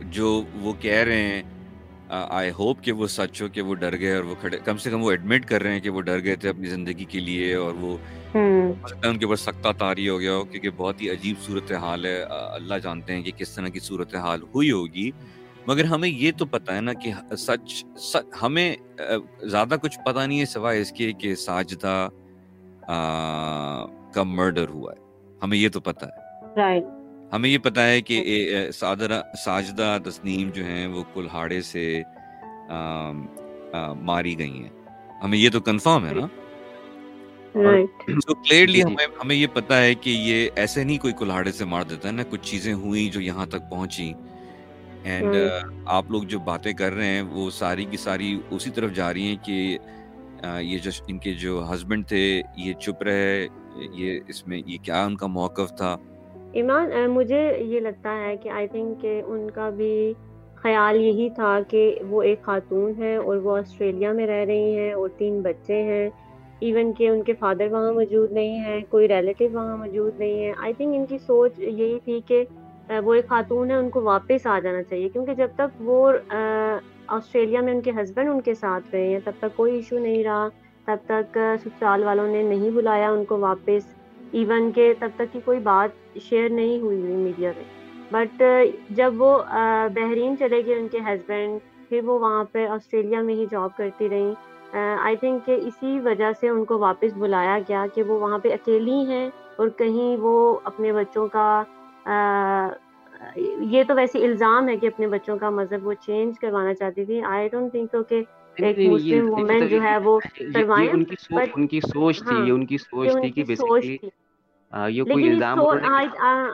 جو وہ کہہ رہے ہیں آئی ہوپ کہ وہ سچ ہو کہ وہ ڈر گئے اور وہ کھڑے کم سے کم وہ ایڈمٹ کر رہے ہیں کہ وہ ڈر گئے تھے اپنی زندگی کے لیے اور وہ ان کے اوپر سختہ تاری ہو گیا ہو کیونکہ بہت ہی عجیب صورت حال ہے اللہ جانتے ہیں کہ کس طرح کی صورت حال ہوئی ہوگی۔ مگر ہمیں یہ تو پتہ ہے نا کہ سچ ہمیں زیادہ کچھ پتہ نہیں ہے سوائے اس کے کہ ساجدہ کا مرڈر ہوا ہے۔ ہمیں یہ تو پتا ہے۔ ہمیں یہ پتا ہے کہ ساجدہ تسنیم جو ہیں وہ کلہاڑے سے ماری گئی ہیں۔ ہمیں یہ تو کنفرم ہے نا؟ کلیئرلی ہمیں ہمیں یہ پتا ہے کہ یہ ایسے نہیں کوئی کلہاڑے سے مار دیتا ہے نا کچھ چیزیں ہوئی جو یہاں تک پہنچی اینڈ آپ لوگ جو باتیں کر رہے ہیں وہ ساری کی ساری اسی طرف جا رہی ہیں کہ یہ جو ان کے جو ہسبینڈ تھے یہ چپ رہے یہ اس میں یہ کیا ان کا موقف تھا؟ ایمان مجھے یہ لگتا ہے کہ آئی تھنک کہ ان کا بھی خیال یہی تھا کہ وہ ایک خاتون ہے اور وہ آسٹریلیا میں رہ رہی ہیں اور تین بچے ہیں۔ ایون کہ ان کے فادر وہاں موجود نہیں ہیں، کوئی ریلیٹیو وہاں موجود نہیں ہے آئی تھنک ان کی سوچ یہی تھی کہ وہ ایک خاتون ہے، ان کو واپس آ جانا چاہیے۔ کیونکہ جب تک وہ آسٹریلیا میں ان کے ہسبینڈ ان کے ساتھ رہے ہیں، تب تک کوئی ایشو نہیں رہا۔ تب تک سسرال والوں نے نہیں بلایا، ان کو واپس۔ ایون کہ تب تک کی کوئی بات شیئر نہیں ہوئی ہوئی میڈیا میں۔ بٹ جب وہ بحرین چلے گئے ان کے ہسبینڈ پھر وہ وہاں پہ آسٹریلیا میں ہی جاب کرتی رہیں۔ آئی تھنک کہ اسی وجہ سے ان کو واپس بلایا گیا کہ وہ وہاں پہ اکیلی ہیں اور کہیں وہ اپنے بچوں کا یہ تو ویسے الزام ہے کہ اپنے بچوں کا مذہب وہ چینج کروانا چاہتی تھی۔ آئی ڈونٹ تھنک تو کہ ایک مسلم وومن جو ہے وہ کروائیں ان کی سوچ تھی یہ ان کی سوچ تھی کہ بیسیکلی یہ کوئی الزام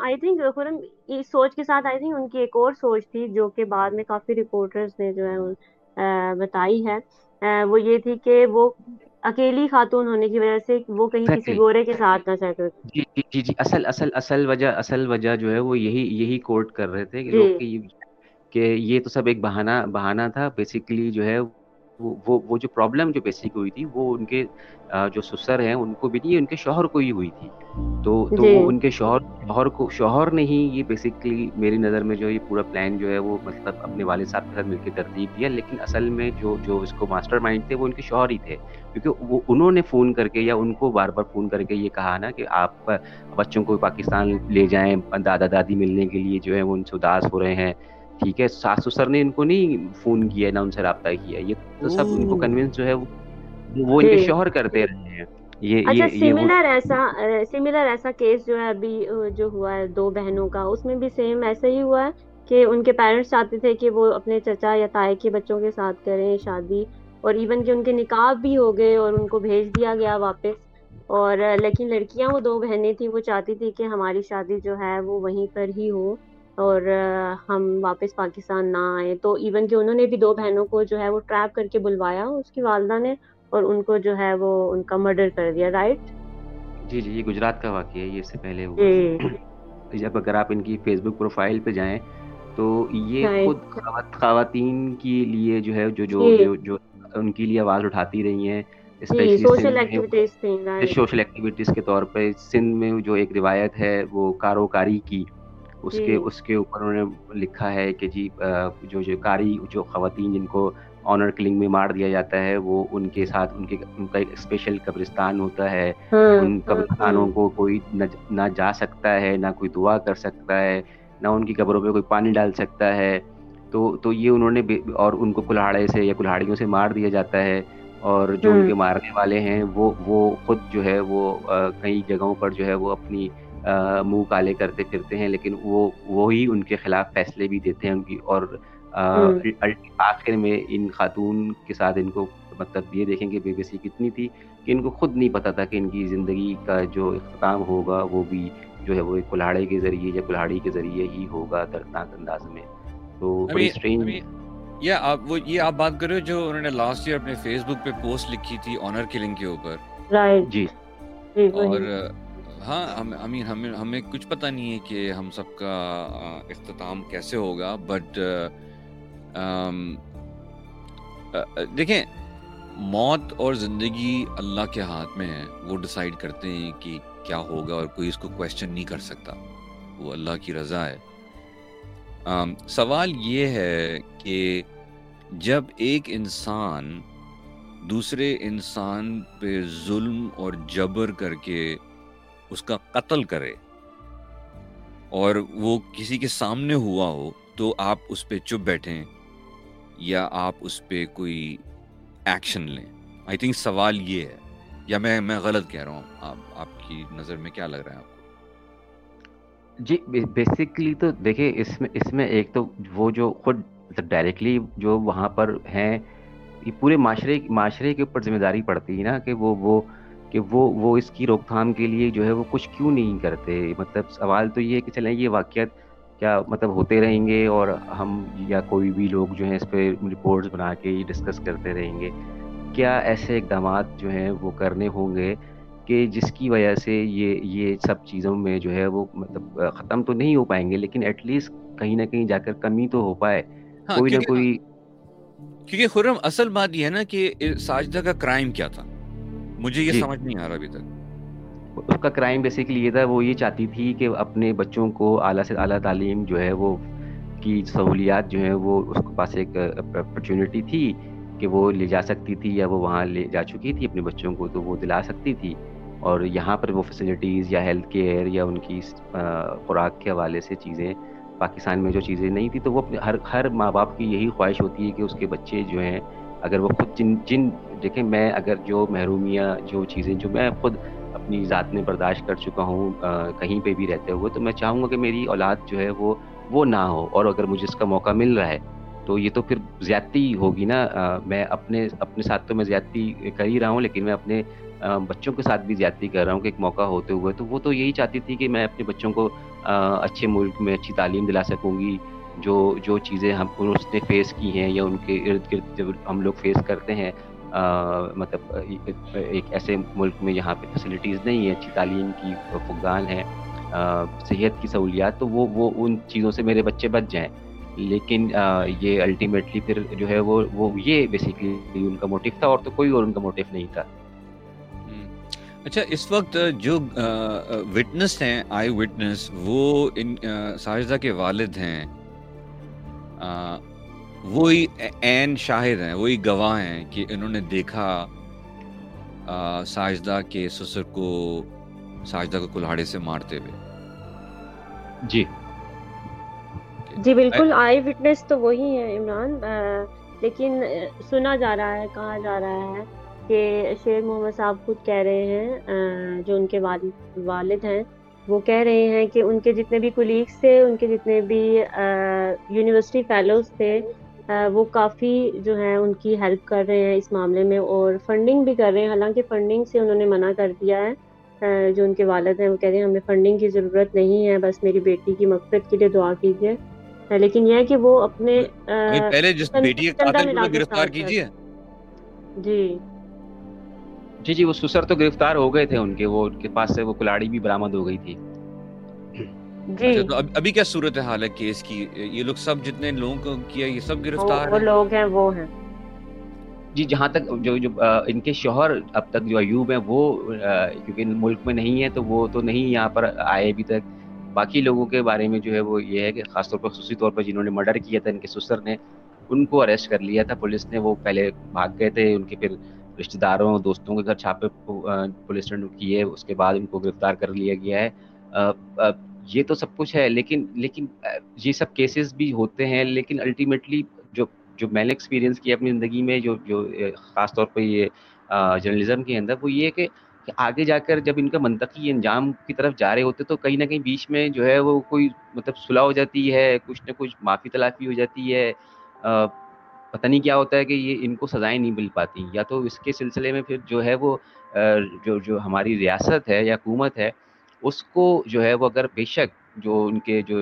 آئی تھنک خرم اس سوچ کے ساتھ آئی تھنک ان کی ایک اور سوچ تھی جو کہ بعد میں کافی رپورٹرز نے جو ہے بتائی ہے۔ وہ یہ تھی کہ وہ اکیلی خاتون ہونے کی وجہ سے وہ کہیں کسی گورے کے ساتھ نہ چاہتے جی جی جی اصل اصل اصل وجہ اصل وجہ جو ہے وہ یہی یہی کوٹ کر رہے تھے کہ یہ تو سب ایک بہانہ بہانہ تھا۔ بیسیکلی جو ہے وہ وہ جو پرابلم جو بیسک ہوئی تھی وہ ان کے جو سسر ہیں ان کو بھی نہیں ان کے شوہر کو ہی ہوئی تھی۔ تو تو جی۔ ان کے شوہر شوہر کو شوہر نے ہی یہ بیسکلی میری نظر میں جو یہ پورا پلان جو ہے وہ مطلب اپنے والد صاحب کے ساتھ مل کے ترتیب دیا۔ لیکن اصل میں جو جو اس کو ماسٹر مائنڈ تھے وہ ان کے شوہر ہی تھے۔ کیونکہ وہ انہوں نے فون کر کے یا ان کو بار بار فون کر کے یہ کہا نا کہ آپ بچوں کو پاکستان لے جائیں دادا دادی ملنے کے لیے جو ہے وہ ان سے اداس ہو رہے ہیں۔ ٹھیک ہے ساس سسر نے ان کو نہیں فون کیا نہ ان سے رابطہ کیا۔ یہ تو سب ان کو کنوینس جو ہے وہ ان کے۔ شوہر کرتے رہے ہیں۔ یہ اچھا سملر ایسا سملر ایسا کیس جو ہے ابھی جو ہوا ہے دو بہنوں کا اس میں بھی سیم ایسا ہی ہوا ہے کہ ان کے پیرنٹس چاہتے تھے کہ وہ اپنے چچا یا تائے کے بچوں کے ساتھ کریں شادی اور ایون کہ ان کے نکاح بھی ہو گئے اور ان کو بھیج دیا گیا واپس۔ اور لیکن لڑکیاں وہ دو بہنیں تھیں وہ چاہتی تھی کہ ہماری شادی جو ہے وہ وہیں پر ہی ہو۔ اور ہم واپس پاکستان نہ آئے تو ایون کہ انہوں نے بھی دو بہنوں کو جو ہے وہ ٹریپ کر کے بلوایا اس کی والدہ نے اور ان کو جو ہے وہ ان کا مرڈر کر دیا رائٹ جی جی یہ گجرات کا واقعہ ہے یہ اس سے پہلے ہوا۔ جی۔ جب اگر آپ ان کی فیس بک پروفائل پہ جائیں تو یہ خود خواتین کے لیے جو ہے جو جو جی۔ جو ان کے لیے آواز اٹھاتی رہی ہیں سوشل ایکٹیویٹیز کے طور پہ سندھ میں جو ایک روایت ہے وہ کاروکاری کی۔ اس کے جی۔ اس کے اوپر انہوں نے لکھا ہے کہ جی جو جو کاری جو خواتین جن کو آنر کلنگ میں مار دیا جاتا ہے وہ ان کے ساتھ ان کے ان کا ایک اسپیشل قبرستان ہوتا ہے ہاں، ان ہاں، قبرستانوں ہاں۔ کو کوئی نہ جا سکتا ہے نہ کوئی دعا کر سکتا ہے نہ ان کی قبروں پہ کوئی پانی ڈال سکتا ہے تو تو یہ انہوں نے اور ان کو کلاڑے سے یا کلاڑیوں سے مار دیا جاتا ہے اور جو ان کے مارنے والے ہیں وہ وہ خود جو ہے وہ کئی جگہوں پر جو ہے وہ اپنی منہ کالے کرتے پھرتے ہیں لیکن وہ وہی ان کے خلاف فیصلے بھی دیتے ہیں ان کی اور آخر میں ان خاتون کے ساتھ ان کو مطلب یہ دیکھیں گے بے بسی کتنی تھی کہ ان کو خود نہیں پتا تھا کہ ان کی زندگی کا جو اختتام ہوگا وہ بھی جو ہے وہ ایک کلاڑے کے ذریعے یا کلاڑی کے ذریعے ہی ہوگا دردناک انداز میں۔ تو بڑی اسٹرینج یا آپ وہ یہ آپ بات کر رہے ہو جو انہوں نے لاسٹ ایئر اپنے فیس بک پہ پوسٹ لکھی تھی آنر کلنگ کے اوپر۔ جی۔ اور ہاں ہمیں ہمیں ہمیں کچھ پتہ نہیں ہے کہ ہم سب کا اختتام کیسے ہوگا بٹ دیکھیں، موت اور زندگی اللہ کے ہاتھ میں ہے۔ وہ ڈسائیڈ کرتے ہیں کہ کیا ہوگا اور کوئی اس کو کوشچن نہیں کر سکتا۔ وہ اللہ کی رضا ہے۔ سوال یہ ہے کہ جب ایک انسان دوسرے انسان پہ ظلم اور جبر کر کے اس کا قتل کرے۔ اور وہ کسی کے سامنے ہوا ہو تو آپ اس پہ چپ بیٹھیں یا آپ اس پہ کوئی ایکشن لیں۔ آئی تھنک سوال یہ ہے یا میں میں غلط کہہ رہا ہوں۔ آپ آپ کی نظر میں کیا لگ رہا ہے آپ کو؟ جی بیسکلی تو دیکھیں، اس میں اس میں ایک تو وہ جو خود مطلب ڈائریکٹلی جو وہاں پر ہیں، یہ پورے معاشرے معاشرے کے اوپر ذمہ داری پڑتی ہے نا کہ وہ وہ کہ وہ وہ اس کی روک تھام کے لیے جو ہے وہ کچھ کیوں نہیں کرتے؟ مطلب سوال تو یہ ہے کہ چلیں یہ واقعات کیا مطلب ہوتے رہیں گے اور ہم یا کوئی بھی لوگ جو ہیں اس پہ رپورٹس بنا کے یہ ڈسکس کرتے رہیں گے؟ کیا ایسے اقدامات جو ہیں وہ کرنے ہوں گے کہ جس کی وجہ سے یہ یہ سب چیزوں میں جو ہے وہ مطلب ختم تو نہیں ہو پائیں گے لیکن ایٹ لیسٹ کہیں نہ کہیں جا کر کمی تو ہو پائے۔ ہاں، کوئی نہ کوئی کیونکہ خرم اصل بات یہ ہے نا کہ ساجدہ کا کرائم کیا تھا؟ مجھے یہ جی۔ سمجھ نہیں آ رہا ابھی تک۔ اس کا کرائم بیسیکلی یہ تھا وہ یہ چاہتی تھی کہ اپنے بچوں کو اعلیٰ سے اعلیٰ تعلیم جو ہے وہ کی سہولیات جو ہیں وہ اس کے پاس ایک اپرچونیٹی تھی کہ وہ لے جا سکتی تھی یا وہ وہاں لے جا چکی تھی اپنے بچوں کو تو وہ دلا سکتی تھی۔ اور یہاں پر وہ فیسلٹیز یا ہیلتھ کیئر یا ان کی خوراک کے حوالے سے چیزیں پاکستان میں جو چیزیں نہیں تھی تو وہ ہر ہر ماں باپ کی یہی خواہش ہوتی ہے کہ اس کے بچے جو ہیں اگر وہ خود جن جن دیکھیں میں اگر جو محرومیاں جو چیزیں جو میں خود اپنی ذات میں برداشت کر چکا ہوں کہیں پہ بھی رہتے ہوئے، تو میں چاہوں گا کہ میری اولاد جو ہے وہ وہ نہ ہو۔ اور اگر مجھے اس کا موقع مل رہا ہے، تو یہ تو پھر زیادتی ہوگی نا۔ میں اپنے اپنے ساتھ تو میں زیادتی کر ہی رہا ہوں، لیکن میں اپنے بچوں کے ساتھ بھی زیادتی کر رہا ہوں کہ ایک موقع ہوتے ہوئے۔ تو وہ تو یہی چاہتی تھی کہ میں اپنے بچوں کو اچھے ملک میں اچھی تعلیم دلا سکوں گی۔ جو جو چیزیں ہم اس نے فیس کی ہیں یا ان کے ارد گرد جب ہم لوگ فیس کرتے ہیں مطلب ایک ایسے ملک میں جہاں پہ فیسلٹیز نہیں ہیں، اچھی تعلیم کی فقدان ہے صحت کی سہولیات، تو وہ وہ ان چیزوں سے میرے بچے بچ جائیں۔ لیکن یہ الٹیمیٹلی پھر جو ہے وہ وہ یہ بیسیکلی ان کا موٹیو تھا اور تو کوئی اور ان کا موٹیو نہیں تھا۔ اچھا اس وقت جو وٹنس ہیں آئی وٹنس وہ ان ساجدہ کے والد ہیں۔ وہی عین شاہد ہیں وہی گواہ ہیں کہ انہوں نے دیکھا ساجدہ کے سسر کو ساجدہ کو کلاڑے سے مارتے ہوئے۔ جی۔ جی بالکل آئی وٹنس تو وہی ہے عمران۔ لیکن سنا جا رہا ہے کہا جا رہا ہے کہ شیر محمد صاحب خود کہہ رہے ہیں جو ان کے والد والد ہیں۔ وہ کہہ رہے ہیں کہ ان کے جتنے بھی کولیگس تھے ان کے جتنے بھی یونیورسٹی فیلوز تھے وہ کافی جو ہیں ان کی ہیلپ کر رہے ہیں اس معاملے میں اور فنڈنگ بھی کر رہے ہیں۔ حالانکہ فنڈنگ سے انہوں نے منع کر دیا ہے جو ان کے والد ہیں وہ کہہ رہے ہیں ہمیں فنڈنگ کی ضرورت نہیں ہے بس میری بیٹی کی مقصد کے لیے دعا کیجیے۔ لیکن یہ ہے کہ وہ اپنے پہلے جس بیٹی کے قاتل کو گرفتار کیجیے۔ جی۔ جی جی وہ سسر تو گرفتار ہو گئے تھے ان کے وہ ان کے پاس سے وہ کلاڑی بھی برآمد ہو گئی تھی۔ جی۔ اچھا تو ابھی کیا صورت حال ہے کیس کی؟ یہ لوگ سب جتنے لوگوں کو کیا یہ سب گرفتار وہ لوگ ہیں وہ ہیں۔ جی جہاں تک جو جو ان کے شوہر اب تک جو ایوب ہیں وہ کیونکہ ملک میں نہیں ہے تو وہ تو نہیں یہاں پر آئے ابھی تک۔ باقی لوگوں کے بارے میں جو ہے وہ یہ ہے کہ خاص طور پر خصوصی طور پر جنہوں نے مرڈر کیا تھا ان کے سسر نے ان کو اریسٹ کر لیا تھا پولیس نے وہ پہلے بھاگ گئے تھے ان کے پھر رشتہ داروں دوستوں کے گھر چھاپے پولیس نے کیے، اس کے بعد ان کو گرفتار کر لیا گیا ہے۔ یہ تو سب کچھ ہے، لیکن لیکن یہ سب کیسز بھی ہوتے ہیں، لیکن الٹیمیٹلی جو جو میں نے ایکسپیرینس کیا اپنی زندگی میں، جو جو خاص طور پہ یہ جرنلزم کے اندر، وہ یہ کہ کہ آگے جا کر جب ان کا منطقی انجام کی طرف جا رہے ہوتے تو کہیں نہ کہیں بیچ میں جو ہے وہ کوئی مطلب صلح ہو جاتی ہے، کچھ نہ کچھ معافی تلافی ہو جاتی ہے پتہ نہیں کیا ہوتا ہے کہ یہ ان کو سزائیں نہیں مل پاتی۔ یا تو اس کے سلسلے میں پھر جو ہے وہ جو جو ہماری ریاست ہے یا حکومت ہے، اس کو جو ہے وہ اگر بے شک جو ان کے جو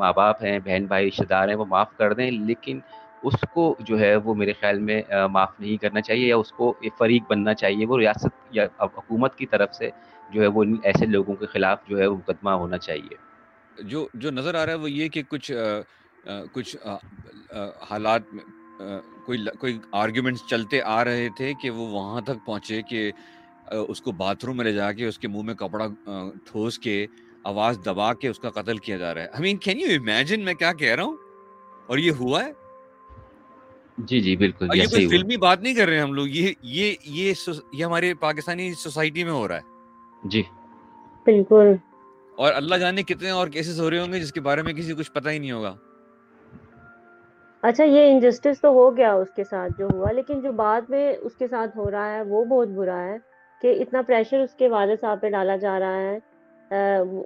ماں باپ ہیں، بہن بھائی رشتے دار ہیں، وہ معاف کر دیں، لیکن اس کو جو ہے وہ میرے خیال میں معاف نہیں کرنا چاہیے یا اس کو فریق بننا چاہیے۔ وہ ریاست یا حکومت کی طرف سے جو ہے وہ ایسے لوگوں کے خلاف جو ہے وہ مقدمہ ہونا چاہیے۔ جو جو نظر آ رہا ہے وہ یہ کہ کچھ کچھ حالات میں کوئی کوئی آرگیومنٹس چلتے آ رہے تھے کہ وہ وہاں تک پہنچے کہ اس کو باتھ روم میں لے جا کے اس کے منہ میں کپڑا ٹھوس کے آواز دبا کے اس کا قتل کیا جا رہا ہے۔ I mean can you imagine میں کیا کہہ رہا ہوں؟ اور یہ ہوا ہے؟ جی جی بالکل یہ کوئی فلمی بات نہیں کر رہے ہم لوگ یہ یہ یہ یہ ہمارے پاکستانی سوسائٹی میں ہو رہا ہے۔ جی۔ بالکل۔ اور اللہ جانے کتنے اور کیسز ہو رہے ہوں گے جس کے بارے میں کسی کچھ پتہ ہی نہیں ہوگا۔ اچھا یہ انجسٹس تو ہو گیا اس کے ساتھ جو ہوا، لیکن جو بعد میں اس کے ساتھ ہو رہا ہے، وہ بہت برا ہے کہ اتنا پریشر اس کے والد صاحب پہ ڈالا جا رہا ہے۔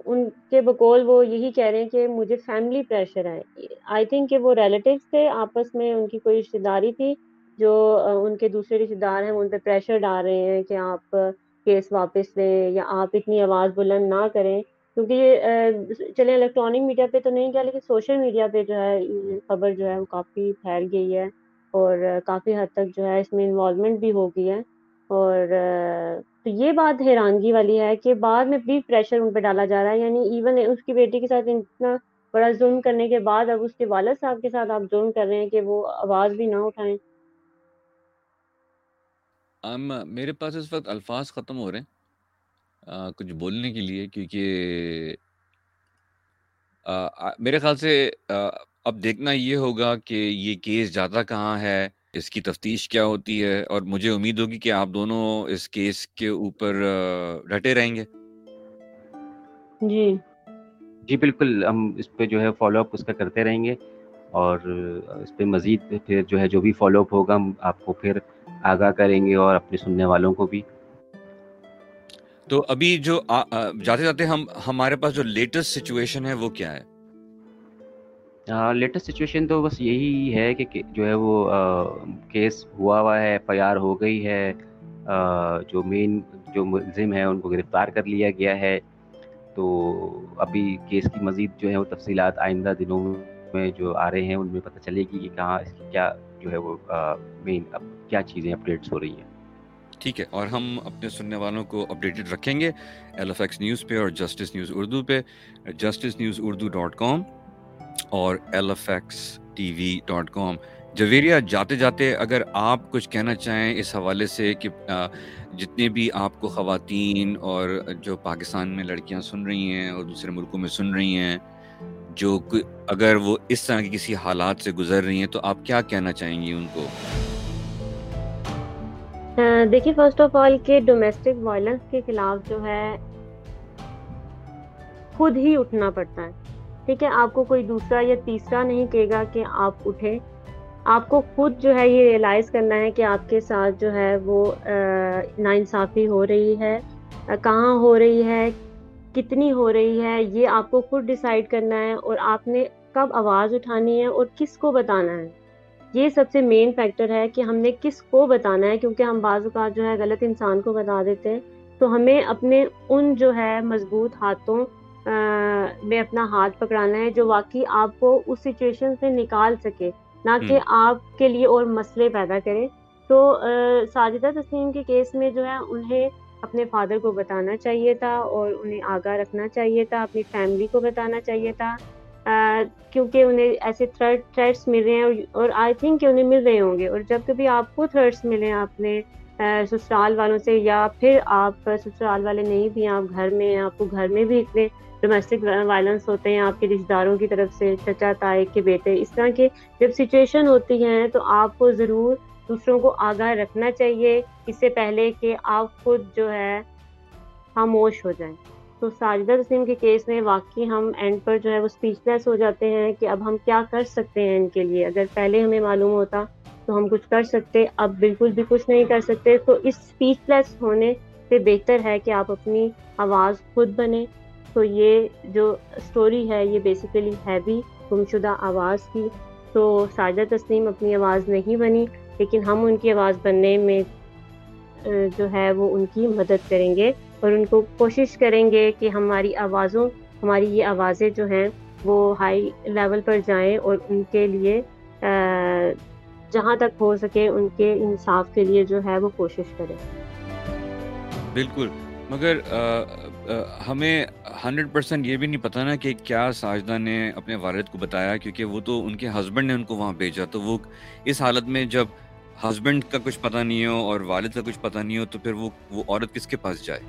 ان کے بقول وہ یہی کہہ رہے ہیں کہ مجھے فیملی پریشر ہے۔ آئی تھنک کہ وہ ریلیٹیوس تھے، آپس میں ان کی کوئی رشتے داری تھی جو ان کے دوسرے رشتے دار ہیں ان پہ پریشر ڈال رہے ہیں کہ آپ کیس واپس لیں یا آپ اتنی آواز بلند نہ کریں۔ کیونکہ یہ چلے الیکٹرانک میڈیا پہ تو نہیں گیا لیکن سوشل میڈیا پہ جو ہے خبر جو ہے، وہ کافی پھیل گئی ہے اور کافی حد تک جو ہے، اس میں انوالومنٹ بھی ہو گئی ہے اور تو یہ بات حیرانگی والی ہے کہ بعد میں بھی پریشر ان پہ ڈالا جا رہا ہے یعنی ایون اس کی بیٹی کے ساتھ اتنا بڑا ظلم کرنے کے بعد اب اس کے والد صاحب کے ساتھ آپ ظلم کر رہے ہیں کہ وہ آواز بھی نہ اٹھائیں۔ میرے پاس اس وقت الفاظ ختم ہو رہے ہیں۔ کچھ بولنے کے لیے کیونکہ میرے خیال سے اب دیکھنا یہ ہوگا کہ یہ کیس جاتا کہاں ہے اس کی تفتیش کیا ہوتی ہے اور مجھے امید ہوگی کہ آپ دونوں اس کیس کے اوپر ڈٹے رہیں گے۔ جی۔ جی بالکل ہم اس پہ جو ہے فالو اپ اس کا کرتے رہیں گے اور اس پہ مزید پھر جو ہے جو بھی فالو اپ ہوگا ہم آپ کو پھر آگاہ کریں گے اور اپنے سننے والوں کو بھی۔ تو ابھی جو جاتے جاتے ہم ہمارے پاس جو لیٹسٹ سچویشن ہے وہ کیا ہے؟ لیٹسٹ سچویشن تو بس یہی ہے کہ جو ہے وہ کیس ہوا ہوا ہے ایف آئی آر ہو گئی ہے۔ جو مین جو ملزم ہے، ان کو گرفتار کر لیا گیا ہے۔ تو ابھی کیس کی مزید جو ہے وہ تفصیلات آئندہ دنوں میں جو آ رہے ہیں، ان میں پتہ چلے گی کہ کہاں اس کی کیا جو ہے وہ مین اب کیا چیزیں اپڈیٹس ہو رہی ہیں۔ ٹھیک ہے، اور ہم اپنے سننے والوں کو اپڈیٹڈ رکھیں گے ایل ایف ایکس نیوز پہ اور جسٹس نیوز اردو پہ justice news Urdu dot com اور L F X T V dot com Javeria جاتے جاتے اگر آپ کچھ کہنا چاہیں اس حوالے سے کہ جتنے بھی آپ کو خواتین اور جو پاکستان میں لڑکیاں سن رہی ہیں اور دوسرے ملکوں میں سن رہی ہیں، جو اگر وہ اس طرح کی کسی حالات سے گزر رہی ہیں تو آپ کیا کہنا چاہیں گی ان کو؟ ہاں، دیکھیے فرسٹ آف آل کہ ڈومیسٹک وائلنس کے خلاف جو ہے، خود ہی اٹھنا پڑتا ہے۔ ٹھیک ہے، آپ کو کوئی دوسرا یا تیسرا نہیں کہے گا کہ آپ اٹھیں آپ کو خود جو ہے، یہ ریئلائز کرنا ہے کہ آپ کے ساتھ جو ہے وہ ناانصافی ہو رہی ہے۔ کہاں ہو رہی ہے؟ کتنی ہو رہی ہے؟ یہ آپ کو خود ڈیسائیڈ کرنا ہے اور آپ نے کب آواز اٹھانی ہے اور کس کو بتانا ہے۔ یہ سب سے مین فیکٹر ہے کہ ہم نے کس کو بتانا ہے کیونکہ ہم بعض اوقات جو ہے غلط انسان کو بتا دیتے ہیں۔ تو ہمیں اپنے ان جو ہے مضبوط ہاتھوں میں اپنا ہاتھ پکڑانا ہے جو واقعی آپ کو اس سچویشن سے نکال سکے۔ نہ کہ آپ کے لیے اور مسئلے پیدا کرے تو ساجدہ تسلیم کے کیس میں جو ہے انہیں اپنے فادر کو بتانا چاہیے تھا اور انہیں آگاہ رکھنا چاہیے تھا اپنی فیملی کو بتانا چاہیے تھا۔ کیونکہ انہیں ایسے تھرڈ تھریٹس مل رہے ہیں اور آئی تھنک کہ انہیں مل رہے ہوں گے اور جب کبھی آپ کو تھریٹس ملیں اپنے سسرال والوں سے یا پھر آپ سسرال والے نہیں بھی ہیں، آپ گھر میں ہیں، آپ کو گھر میں بھی اتنے ڈومیسٹک وائلنس ہوتے ہیں، آپ کے رشتے داروں کی طرف سے، چچا، تائے، کے بیٹے، اس طرح کے جب سچویشن ہوتی ہیں تو آپ کو ضرور دوسروں کو آگاہ رکھنا چاہیے، اس سے پہلے کہ آپ خود جو ہے خاموش ہو جائیں۔ تو ساجدہ تسلیم کے کیس میں واقعی ہم اینڈ پر جو ہے وہ اسپیچ لیس ہو جاتے ہیں کہ اب ہم کیا کر سکتے ہیں ان کے لیے۔ اگر پہلے ہمیں معلوم ہوتا تو ہم کچھ کر سکتے، اب بالکل بھی کچھ نہیں کر سکتے۔ تو اس اسپیچ لیس ہونے سے بہتر ہے کہ آپ اپنی آواز خود بنے تو یہ جو اسٹوری ہے یہ بیسیکلی ہے بھی گم شدہ آواز کی۔ تو ساجدہ تسلیم اپنی آواز نہیں بنی، لیکن ہم ان کی آواز بننے میں جو ہے وہ ان کی مدد کریں گے۔ اور ان کو کوشش کریں گے کہ ہماری آوازوں ہماری یہ آوازیں جو ہیں، وہ ہائی لیول پر جائیں اور ان کے لیے جہاں تک ہو سکے ان کے انصاف کے لیے جو ہے وہ کوشش کریں۔ بالکل۔ مگر ہمیں ہنڈریڈ پرسینٹ یہ بھی نہیں پتا نا کہ کیا ساجدہ نے اپنے والد کو بتایا، کیونکہ وہ تو ان کے ہسبینڈ نے ان کو وہاں بھیجا، تو وہ اس حالت میں جب ہسبینڈ کا کچھ پتہ نہیں ہو اور والد کا کچھ پتہ نہیں ہو، تو پھر وہ وہ عورت کس کے پاس جائے؟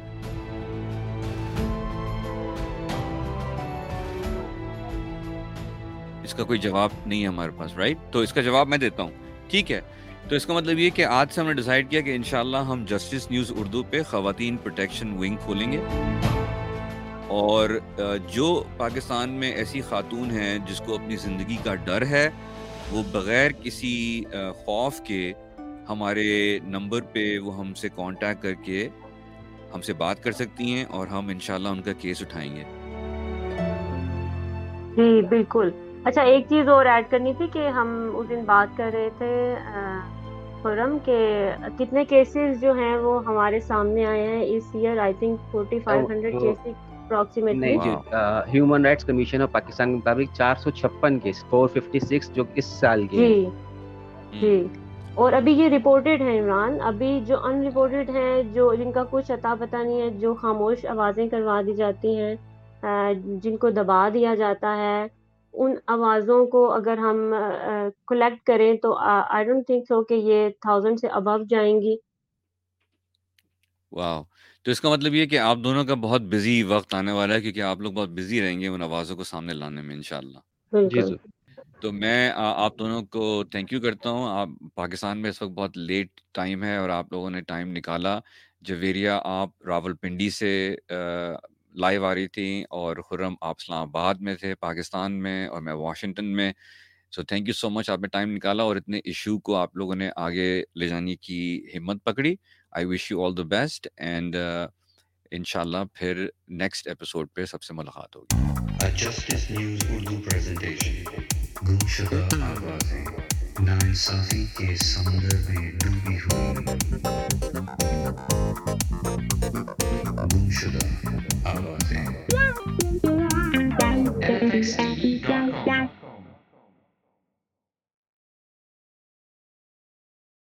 اس کا کوئی جواب نہیں ہے ہمارے پاس رائٹ تو اس کا جواب میں دیتا ہوں۔ ٹھیک ہے، تو اس کا مطلب یہ کہ آج سے ہم نے ڈیسائیڈ کیا کہ انشاءاللہ ہم جسٹس نیوز اردو پہ خواتین پروٹیکشن ونگ کھولیں گے۔ اور جو پاکستان میں ایسی خاتون ہیں جس کو اپنی زندگی کا ڈر ہے وہ بغیر کسی خوف کے ہمارے نمبر پہ وہ ہم سے کانٹیکٹ کر کے ہم سے بات کر سکتی ہیں اور ہم انشاءاللہ ان کا کیس اٹھائیں گے۔ جی بالکل۔ اچھا ایک چیز اور ایڈ کرنی تھی کہ ہم اس دن بات کر رہے تھے خرم کے کتنے کیسز جو ہیں وہ ہمارے سامنے آئے ہیں اس year I think forty five hundred cases human rights commission of Pakistan کے مطابق چار سو چھپن کیس فور ففٹی سکس جو اس سال کے جی جی۔ اور ابھی یہ رپورٹڈ ہیں عمران ابھی جو ان رپورٹڈ ہیں جو جن کا کچھ عطا پتہ نہیں ہے جو خاموش آوازیں کروا دی جاتی ہیں جن کو دبا دیا جاتا ہے ان آوازوں کو اگر ہم کلیکٹ کریں تو آئی ڈونٹ تھنک سو کہ یہ تھاؤزینڈ سے ابو جائیں گی۔ واو۔ تو اس کا مطلب یہ کہ آپ دونوں کا بہت بزی وقت آنے والا ہے کیونکہ آپ لوگ بہت بزی رہیں گے ان آوازوں کو سامنے لانے میں انشاءاللہ۔ جی تو میں آپ دونوں کو تھینک یو کرتا ہوں۔ آپ پاکستان میں اس وقت بہت لیٹ ٹائم ہے اور آپ لوگوں نے ٹائم نکالا۔ جویریہ آپ راول پنڈی سے لائیو آ رہی تھیں اور خرم آپ اسلام آباد میں تھے پاکستان میں اور میں واشنگٹن میں۔ سو تھینک یو سو مچ آپ نے ٹائم نکالا اور اتنے ایشو کو آپ لوگوں نے آگے لے جانے کی ہمت پکڑی۔ I wish you all the best and انشاءاللہ پھر نیکسٹ ایپیسوڈ پہ سب سے ملاقات ہوگی۔ ناانصافی کے سمندر میں ڈوبی ہوئی گم شدہ آوازیں